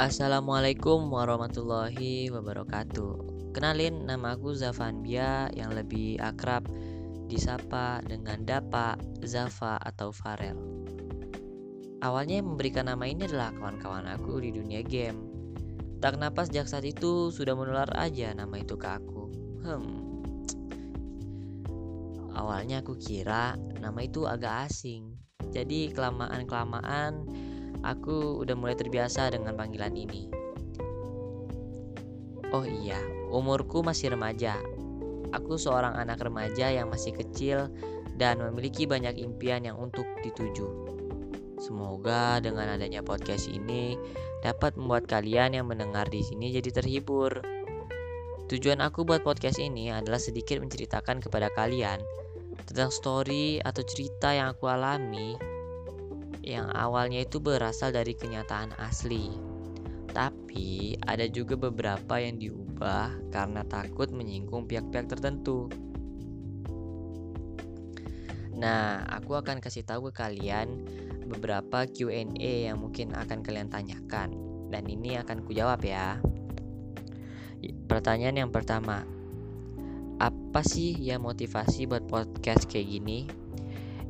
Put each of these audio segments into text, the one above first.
Assalamualaikum warahmatullahi wabarakatuh. Kenalin nama aku Zafanbia yang lebih akrab disapa dengan Dapa, Zafa atau Farel. Awalnya yang memberikan nama ini adalah kawan-kawan aku di dunia game. Tak kenapa sejak saat itu sudah menular aja nama itu ke aku. Hmm. Awalnya aku kira nama itu agak asing. Jadi kelamaan-kelamaan Aku udah mulai terbiasa dengan panggilan ini. Oh iya, umurku masih remaja. Aku seorang anak remaja yang masih kecil dan memiliki banyak impian yang untuk dituju. Semoga dengan adanya podcast ini dapat membuat kalian yang mendengar di sini jadi terhibur. Tujuan aku buat podcast ini adalah sedikit menceritakan kepada kalian tentang story atau cerita yang aku alami yang awalnya itu berasal dari kenyataan asli. Tapi ada juga beberapa yang diubah karena takut menyinggung pihak-pihak tertentu. Nah, aku akan kasih tahu ke kalian beberapa Q&A yang mungkin akan kalian tanyakan dan ini akan kujawab ya. Pertanyaan yang pertama, apa sih yang motivasi buat podcast kayak gini?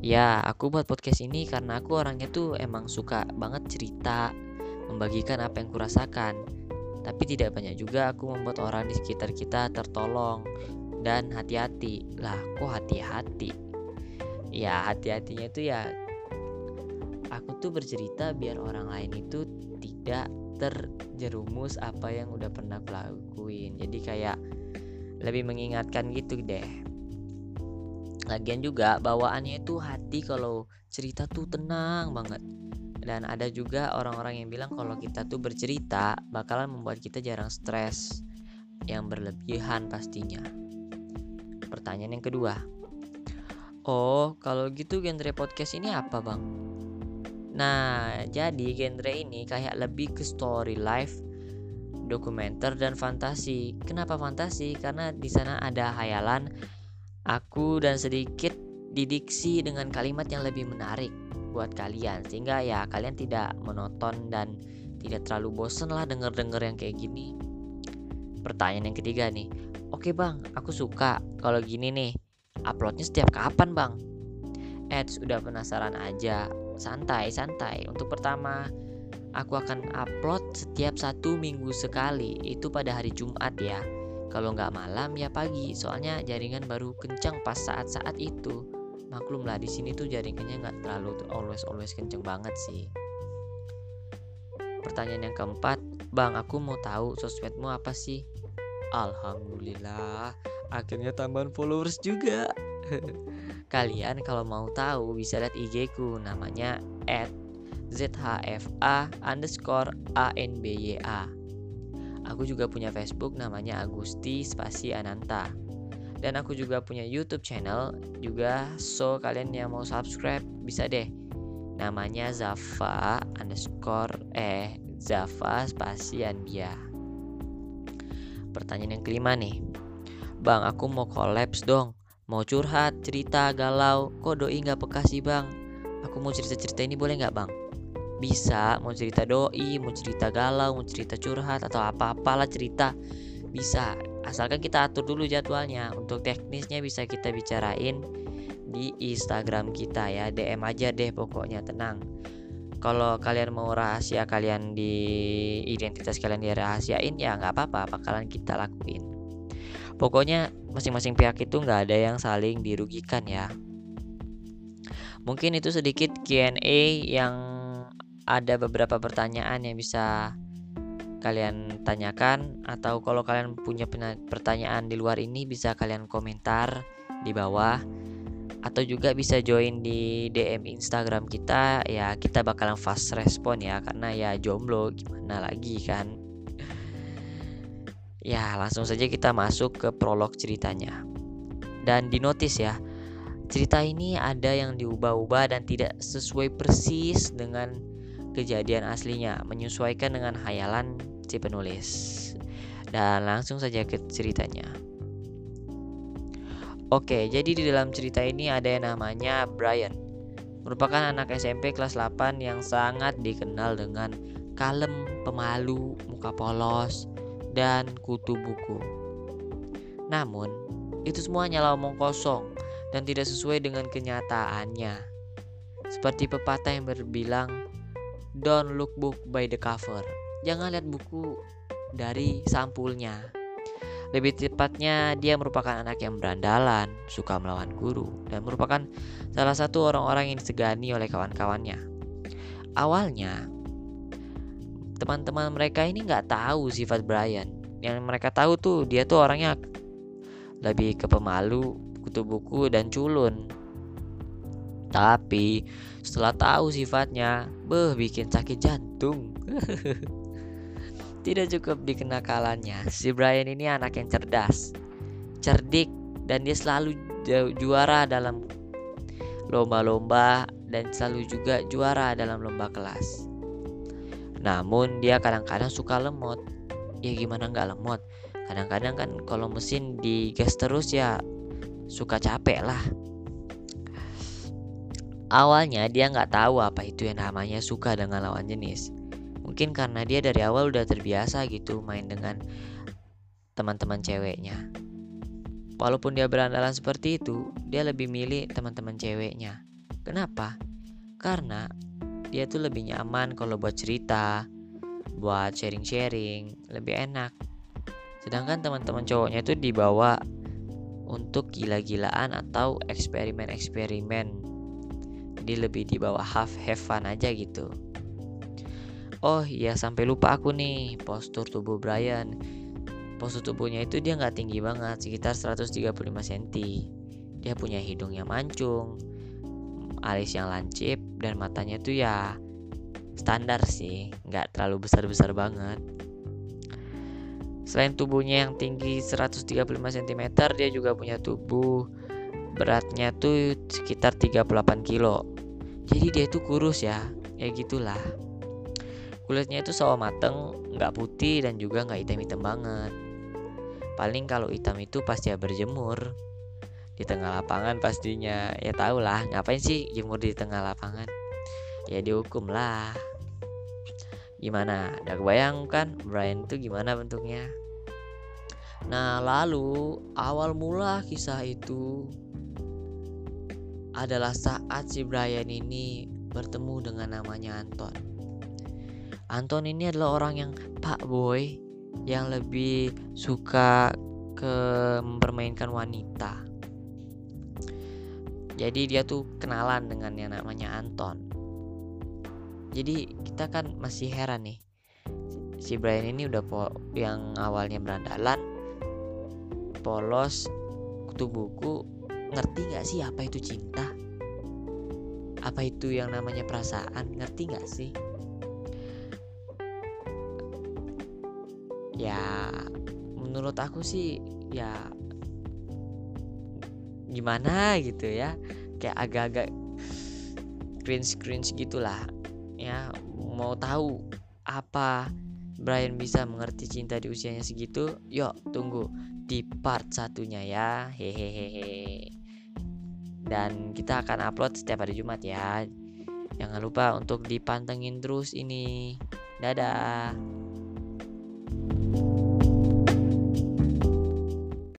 Ya, aku buat podcast ini karena aku orangnya tuh emang suka banget cerita, membagikan apa yang kurasakan. Tapi tidak banyak juga aku membuat orang di sekitar kita tertolong dan hati-hati. Lah, kok hati-hati? Ya, hati-hatinya itu ya aku tuh bercerita biar orang lain itu tidak terjerumus apa yang udah pernah aku lakuin. Jadi kayak lebih mengingatkan gitu deh. Lagian juga bawaannya itu hati kalau cerita tuh tenang banget. Dan ada juga orang-orang yang bilang kalau kita tuh bercerita bakalan membuat kita jarang stres yang berlebihan pastinya. Pertanyaan yang kedua. Oh, kalau gitu genre podcast ini apa, Bang? Nah, jadi genre ini kayak lebih ke story life, dokumenter dan fantasi. Kenapa fantasi? Karena di sana ada hayalan aku dan sedikit didiksi dengan kalimat yang lebih menarik buat kalian sehingga ya kalian tidak monoton dan tidak terlalu bosen lah denger-denger yang kayak gini. Pertanyaan yang ketiga nih, oke bang, aku suka kalau gini nih, uploadnya setiap kapan bang? Ads udah penasaran aja, santai santai. Untuk pertama, aku akan upload setiap satu minggu sekali, itu pada hari Jumat ya kalau nggak malam ya pagi, soalnya jaringan baru kencang pas saat-saat itu. Maklum lah di sini tuh jaringannya nggak terlalu always always kenceng banget sih. Pertanyaan yang keempat, Bang, aku mau tahu sosmedmu apa sih? Alhamdulillah, akhirnya tambahan followers juga. Kalian kalau mau tahu bisa lihat IG ku namanya @zhfa underscore anbya. Aku juga punya Facebook namanya Agusti Spasi Ananta. Dan aku juga punya YouTube channel juga, so kalian yang mau subscribe bisa deh. Namanya Zafa underscore eh Zafa Spasi Anbia. Pertanyaan yang kelima nih, Bang aku mau kolaps dong, mau curhat, cerita, galau, kok doi nggak peka sih bang? Aku mau cerita-cerita ini boleh nggak bang? Bisa mau cerita doi mau cerita galau mau cerita curhat atau apa-apalah cerita. Bisa asalkan kita atur dulu jadwalnya. Untuk teknisnya bisa kita bicarain di Instagram kita ya. DM aja deh pokoknya tenang. Kalau kalian mau rahasia kalian di identitas kalian dirahasiain ya nggak apa-apa bakalan kita lakuin. Pokoknya masing-masing pihak itu nggak ada yang saling dirugikan ya. Mungkin itu sedikit Q&A yang ada beberapa pertanyaan yang bisa kalian tanyakan atau kalau kalian punya pertanyaan di luar ini bisa kalian komentar di bawah. Atau juga bisa join di DM Instagram kita ya kita bakalan fast respon ya karena ya jomblo gimana lagi kan. Ya langsung saja kita masuk ke prolog ceritanya. Dan di notice ya cerita ini ada yang diubah-ubah dan tidak sesuai persis dengan kejadian aslinya, menyesuaikan dengan hayalan si penulis. Dan langsung saja ke ceritanya. Oke, jadi di dalam cerita ini ada yang namanya Brian. Merupakan anak SMP kelas 8 yang sangat dikenal dengan kalem, pemalu, muka polos, dan kutu buku. Namun, itu semua hanyalah omong kosong dan tidak sesuai dengan kenyataannya. Seperti pepatah yang berbilang, "Don't look book by the cover." Jangan lihat buku dari sampulnya. Lebih tepatnya, dia merupakan anak yang berandalan, suka melawan guru, dan merupakan salah satu orang-orang yang disegani oleh kawan-kawannya. Awalnya, teman-teman mereka ini nggak tahu sifat Brian. Yang mereka tahu tuh dia tuh orangnya lebih ke pemalu, kutu buku, dan culun. Tapi setelah tahu sifatnya, beh bikin sakit jantung. Tidak cukup di kenakalannya, si Brian ini anak yang cerdas, cerdik, dan dia selalu juara dalam lomba-lomba dan selalu juga juara dalam lomba kelas. Namun dia kadang-kadang suka lemot. Ya gimana nggak lemot? Kadang-kadang kan kalau mesin digas terus ya suka capek lah. Awalnya dia nggak tahu apa itu yang namanya suka dengan lawan jenis. Mungkin karena dia dari awal udah terbiasa gitu main dengan teman-teman ceweknya. Walaupun dia berandalan seperti itu, dia lebih milih teman-teman ceweknya. Kenapa? Karena dia tuh lebih nyaman kalau buat cerita, buat sharing-sharing, lebih enak. Sedangkan teman-teman cowoknya itu dibawa untuk gila-gilaan atau eksperimen-eksperimen. Jadi lebih dibawa half have fun aja gitu. Oh iya sampai lupa aku nih postur tubuh Brian. Postur tubuhnya itu dia nggak tinggi banget sekitar 135 cm Dia punya hidung yang mancung Alis yang lancip dan matanya tuh ya standar sih nggak terlalu besar-besar banget. Selain tubuhnya yang tinggi 135 cm Dia juga punya tubuh Beratnya tuh sekitar 38 kilo Jadi dia tuh kurus ya Ya gitulah Kulitnya itu sawo mateng, nggak putih dan juga nggak hitam-hitam banget. Paling kalau hitam itu pasti ya berjemur di tengah lapangan pastinya. Ya tau lah, ngapain sih jemur di tengah lapangan? Ya dihukum lah. Gimana? Udah kebayang kan Brian itu gimana bentuknya? Nah, lalu awal mula kisah itu adalah saat si Brian ini bertemu dengan namanya Anton. Anton ini adalah orang yang pak boy yang lebih suka ke mempermainkan wanita. Jadi dia tuh kenalan dengan yang namanya Anton. Jadi kita kan masih heran nih. Si Brian ini udah po yang awalnya berandalan, polos, kutu buku, ngerti nggak sih apa itu cinta? Apa itu yang namanya perasaan? Ngerti nggak sih? ya menurut aku sih ya gimana gitu ya kayak agak-agak cringe cringe gitulah ya mau tahu apa Brian bisa mengerti cinta di usianya segitu yuk tunggu di part satunya ya hehehe dan kita akan upload setiap hari Jumat ya. Jangan lupa untuk dipantengin terus ini. Dadah